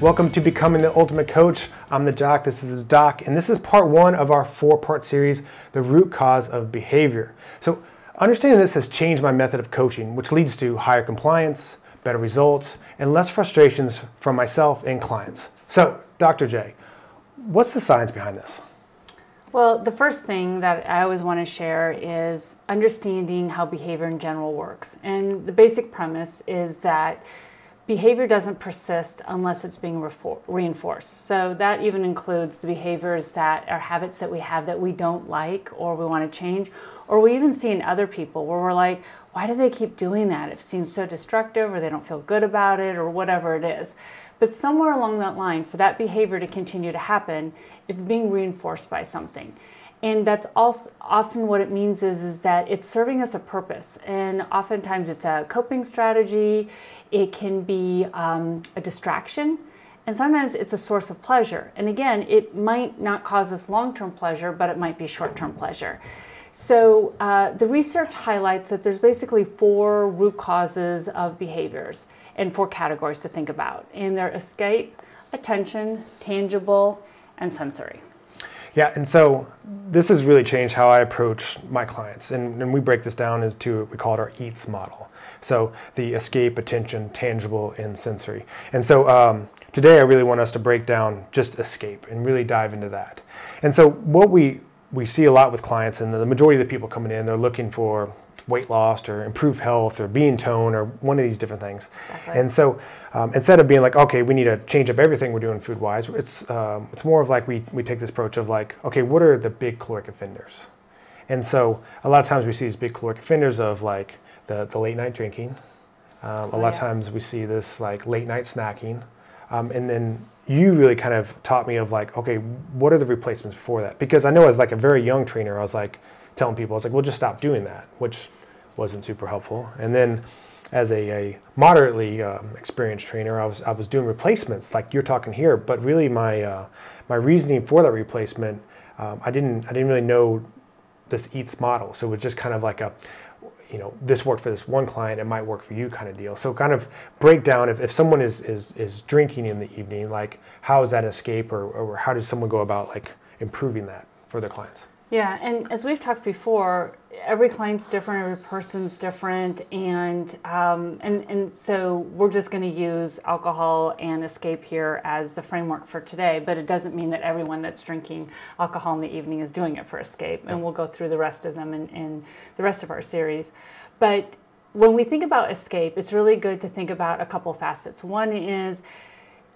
Welcome to Becoming the Ultimate Coach. I'm the Doc, this is the Doc, and this is part one of our four part series, The Root Cause of Behavior. So, understanding this has changed my method of coaching, which leads to higher compliance, better results, and less frustrations from myself and clients. So, Dr. J, what's the science behind this? Well, the first thing that I always want to share is understanding how behavior in general works. And the basic premise is that behavior doesn't persist unless it's being reinforced. So that even includes the behaviors that are habits that we have that we don't like or we want to change, or we even see in other people where we're like, why do they keep doing that? It seems so destructive, or they don't feel good about it, or whatever it is. But somewhere along that line, for that behavior to continue to happen, it's being reinforced by something and that's also often what it means is, is that it's serving us a purpose. And oftentimes it's a coping strategy. It can be um, a distraction. And sometimes it's a source of pleasure. And again it might not cause us long-term pleasure but it might be short-term pleasure. So uh, the research highlights that there's basically four root causes of behaviors and four categories to think about. And they're escape attention tangible and sensory yeah, and so this has really changed how I approach my clients. And, and we break this down into, what we call it our EATS model. So the escape, attention, tangible, and sensory. And so um, today I really want us to break down just escape and really dive into that. And so what we, we see a lot with clients, and the majority of the people coming in, they're looking for weight loss or improve health or be in tone or one of these different things. Exactly. And so um, instead of being like, okay, we need to change up everything we're doing food wise, it's, um, it's more of like we, we take this approach of like, okay, what are the big caloric offenders? And so a lot of times we see these big caloric offenders of like the, the late night drinking. Um, a oh, lot yeah. of times we see this like late night snacking. Um, and then you really kind of taught me of like, okay, what are the replacements for that? Because I know as like a very young trainer, I was like telling people, I was like, well, just stop doing that, which wasn't super helpful. And then as a, a moderately um, experienced trainer, I was I was doing replacements like you're talking here, but really my uh, my reasoning for that replacement, um, I didn't I didn't really know this eats model, so it was just kind of like a you know this worked for this one client, it might work for you kind of deal. So kind of break down if, if someone is, is is drinking in the evening, like how is that escape, or, or how does someone go about like improving that for their clients? Yeah, and as we've talked before, every client's different, every person's different, and um, and and so we're just going to use alcohol and escape here as the framework for today. But it doesn't mean that everyone that's drinking alcohol in the evening is doing it for escape, and we'll go through the rest of them in, in the rest of our series. But when we think about escape, it's really good to think about a couple facets. One is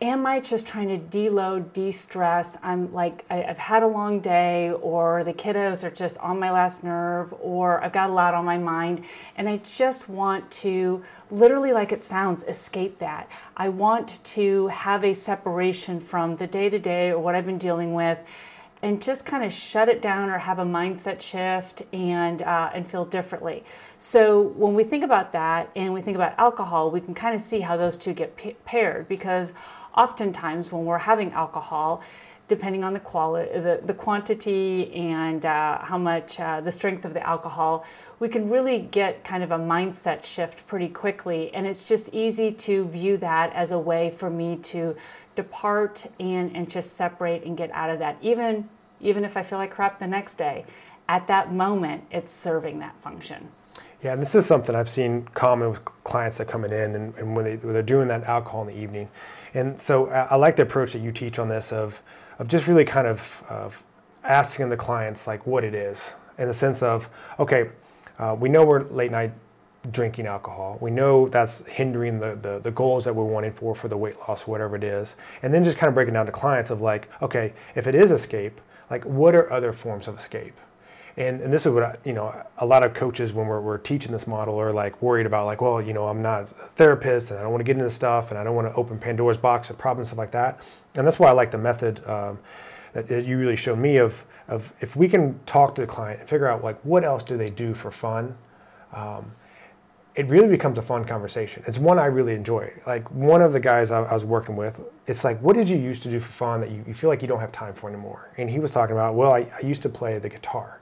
am I just trying to deload, de stress? I'm like, I, have had a long day, or the kiddos are just on my last nerve, or I've got a lot on my mind, and I just want to, literally, like it sounds, escape that. I want to have a separation from the day to day or what I've been dealing with. And just kind of shut it down or have a mindset shift and, uh, and feel differently. So, when we think about that and we think about alcohol, we can kind of see how those two get paired because oftentimes when we're having alcohol, depending on the quality, the, the quantity and uh, how much uh, the strength of the alcohol, we can really get kind of a mindset shift pretty quickly. And it's just easy to view that as a way for me to depart and, and just separate and get out of that. Even, even if I feel like crap the next day, at that moment, it's serving that function. Yeah, and this is something I've seen common with clients that coming in and, and when, they, when they're doing that alcohol in the evening and so uh, I like the approach that you teach on this of, of just really kind of, of asking the clients like what it is in the sense of, okay, uh, we know we're late night drinking alcohol. We know that's hindering the, the, the, goals that we're wanting for for the weight loss, whatever it is. And then just kind of breaking down to clients of like, okay, if it is escape, like what are other forms of escape? And, and this is what I, you know a lot of coaches when we're, we're teaching this model are like worried about like well you know i'm not a therapist and i don't want to get into stuff and i don't want to open pandora's box of problems stuff like that and that's why i like the method um, that you really show me of of if we can talk to the client and figure out like what else do they do for fun um, it really becomes a fun conversation. It's one I really enjoy. Like one of the guys I, I, was working with, it's like, what did you used to do for fun that you, you feel like you don't have time for anymore? And he was talking about, well, I, I used to play the guitar.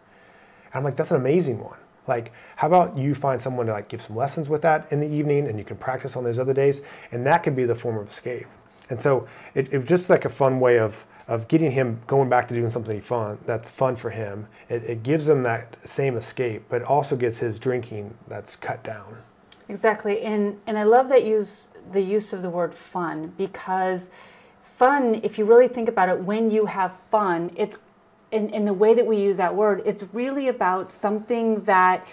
And I'm like, that's an amazing one. Like, how about you find someone to like give some lessons with that in the evening and you can practice on those other days? And that could be the form of escape. And so it, it was just like a fun way of of getting him going back to doing something fun that's fun for him. It, it gives him that same escape, but also gets his drinking that's cut down. Exactly, and and I love that use the use of the word fun because fun, if you really think about it, when you have fun, it's in, in the way that we use that word, it's really about something that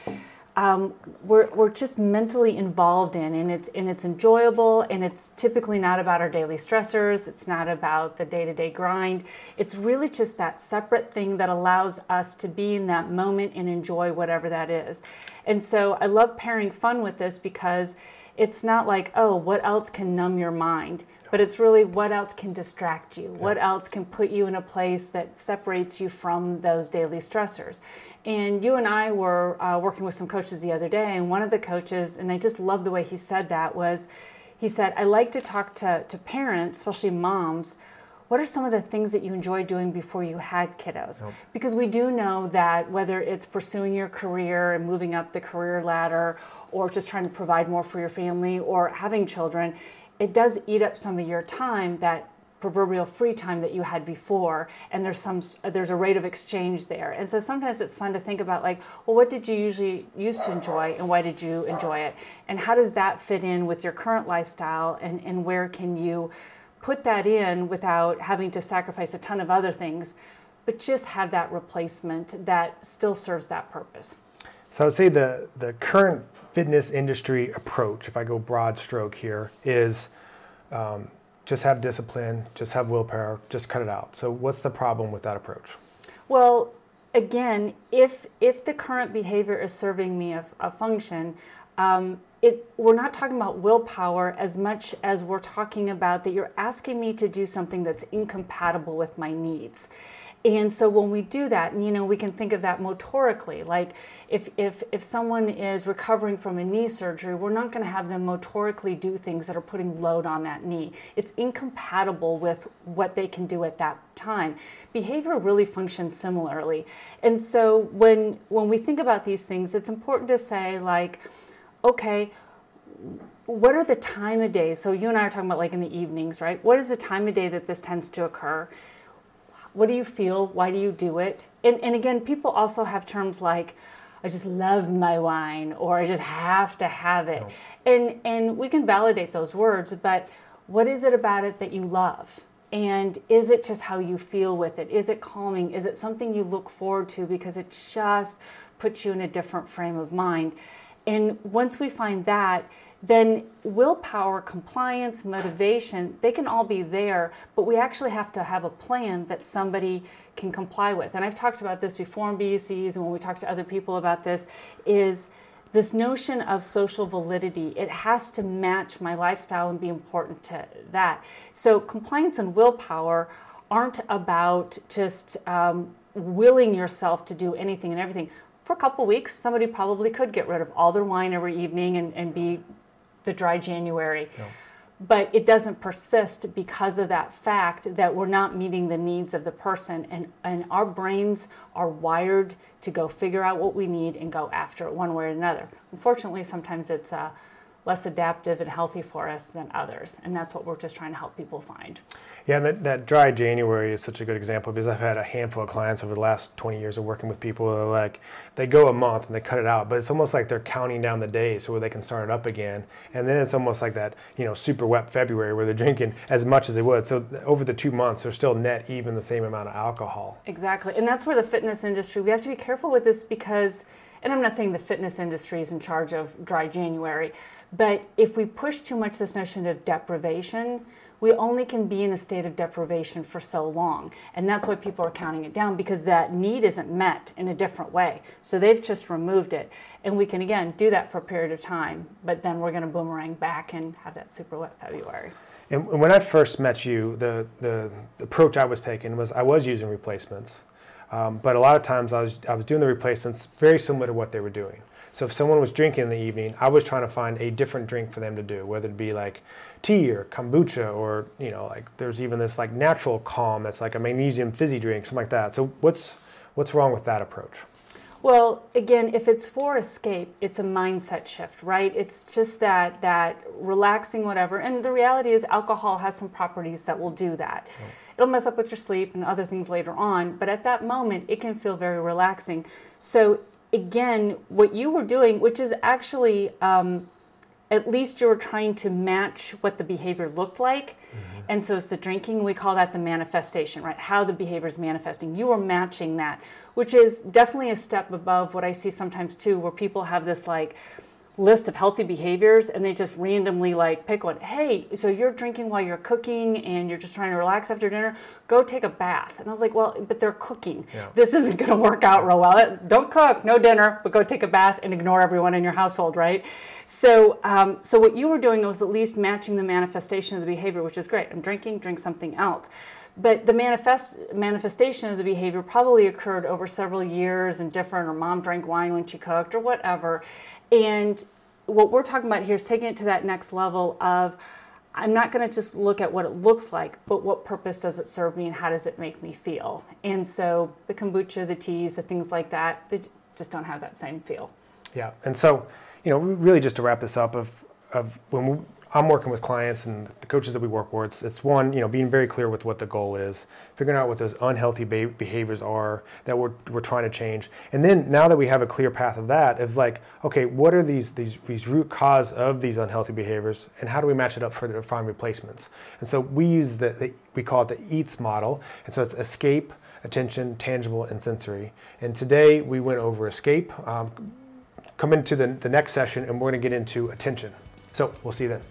um, we're, we're just mentally involved in and it's, and it's enjoyable and it's typically not about our daily stressors it's not about the day-to-day grind. It's really just that separate thing that allows us to be in that moment and enjoy whatever that is. And so i love pairing fun with this because it's not like oh what else can numb your mind but it's really what else can distract you what else can put you in a place that separates you from those daily stressors and you and i were uh, working with some coaches the other day and one of the coaches and i just love the way he said that was he said i like to talk to, to parents especially moms what are some of the things that you enjoyed doing before you had kiddos? Nope. Because we do know that whether it's pursuing your career and moving up the career ladder, or just trying to provide more for your family, or having children, it does eat up some of your time that proverbial free time that you had before and there's some there's a rate of exchange there. And so sometimes it's fun to think about like well what did you usually used to enjoy and why did you enjoy it? And how does that fit in with your current lifestyle and, and where can you put that in without having to sacrifice a ton of other things but just have that replacement that still serves that purpose? So i would say the the current fitness industry approach, if I go broad stroke here, is um, just have discipline, just have willpower, just cut it out. So, what's the problem with that approach? Well, again, if if the current behavior is serving me a, a function, um, it, we're not talking about willpower as much as we're talking about that you're asking me to do something that's incompatible with my needs. And so when we do that, and you know, we can think of that motorically. Like if, if, if someone is recovering from a knee surgery, we're not going to have them motorically do things that are putting load on that knee. It's incompatible with what they can do at that time. Behavior really functions similarly. And so when, when we think about these things, it's important to say, like, okay, what are the time of day? So you and I are talking about like in the evenings, right? What is the time of day that this tends to occur? What do you feel? Why do you do it? And, and again, people also have terms like, I just love my wine or I just have to have it. No. And, and we can validate those words, but what is it about it that you love? And is it just how you feel with it? Is it calming? Is it something you look forward to because it just puts you in a different frame of mind? And once we find that, then willpower, compliance, motivation, they can all be there, but we actually have to have a plan that somebody can comply with. And I've talked about this before in BUCs and when we talk to other people about this is this notion of social validity. It has to match my lifestyle and be important to that. So compliance and willpower aren't about just um, willing yourself to do anything and everything. For a couple weeks, somebody probably could get rid of all their wine every evening and, and be the dry January. No. But it doesn't persist because of that fact that we're not meeting the needs of the person. And, and our brains are wired to go figure out what we need and go after it one way or another. Unfortunately, sometimes it's uh, less adaptive and healthy for us than others. And that's what we're just trying to help people find. Yeah, and that, that dry January is such a good example because I've had a handful of clients over the last 20 years of working with people who are like, they go a month and they cut it out, but it's almost like they're counting down the days so they can start it up again. And then it's almost like that, you know, super wet February where they're drinking as much as they would. So over the two months, they're still net even the same amount of alcohol. Exactly. And that's where the fitness industry, we have to be careful with this because, and I'm not saying the fitness industry is in charge of dry January, but if we push too much this notion of deprivation, we only can be in a state of deprivation for so long. And that's why people are counting it down because that need isn't met in a different way. So they've just removed it. And we can, again, do that for a period of time, but then we're going to boomerang back and have that super wet February. And when I first met you, the, the, the approach I was taking was I was using replacements. Um, but a lot of times I was, I was doing the replacements very similar to what they were doing. So if someone was drinking in the evening, I was trying to find a different drink for them to do, whether it be like tea or kombucha or you know like there's even this like natural calm that's like a magnesium fizzy drink, something like that. So what's what's wrong with that approach? Well, again, if it's for escape, it's a mindset shift, right? It's just that that relaxing whatever. And the reality is alcohol has some properties that will do that. Oh. It'll mess up with your sleep and other things later on, but at that moment it can feel very relaxing. So again, what you were doing, which is actually um, at least you were trying to match what the behavior looked like. Mm-hmm. And so it's the drinking, we call that the manifestation, right? How the behavior is manifesting. You were matching that, which is definitely a step above what I see sometimes too, where people have this like, list of healthy behaviors and they just randomly like pick one. Hey, so you're drinking while you're cooking and you're just trying to relax after dinner, go take a bath. And I was like, well, but they're cooking. Yeah. This isn't going to work out real well. Don't cook, no dinner, but go take a bath and ignore everyone in your household, right? So, um, so what you were doing was at least matching the manifestation of the behavior, which is great. I'm drinking, drink something else but the manifest, manifestation of the behavior probably occurred over several years and different or mom drank wine when she cooked or whatever and what we're talking about here is taking it to that next level of I'm not going to just look at what it looks like, but what purpose does it serve me and how does it make me feel? And so the kombucha, the teas, the things like that, they just don't have that same feel. Yeah. And so, you know, really just to wrap this up of, of when we, I'm working with clients and the coaches that we work with. It's, it's one, you know, being very clear with what the goal is, figuring out what those unhealthy behaviors are that we're, we're trying to change, and then now that we have a clear path of that, of like, okay, what are these these these root cause of these unhealthy behaviors, and how do we match it up for the find replacements? And so we use the, the we call it the EATS model, and so it's escape, attention, tangible, and sensory. And today we went over escape. Um, come into the, the next session, and we're going to get into attention. So we'll see you then.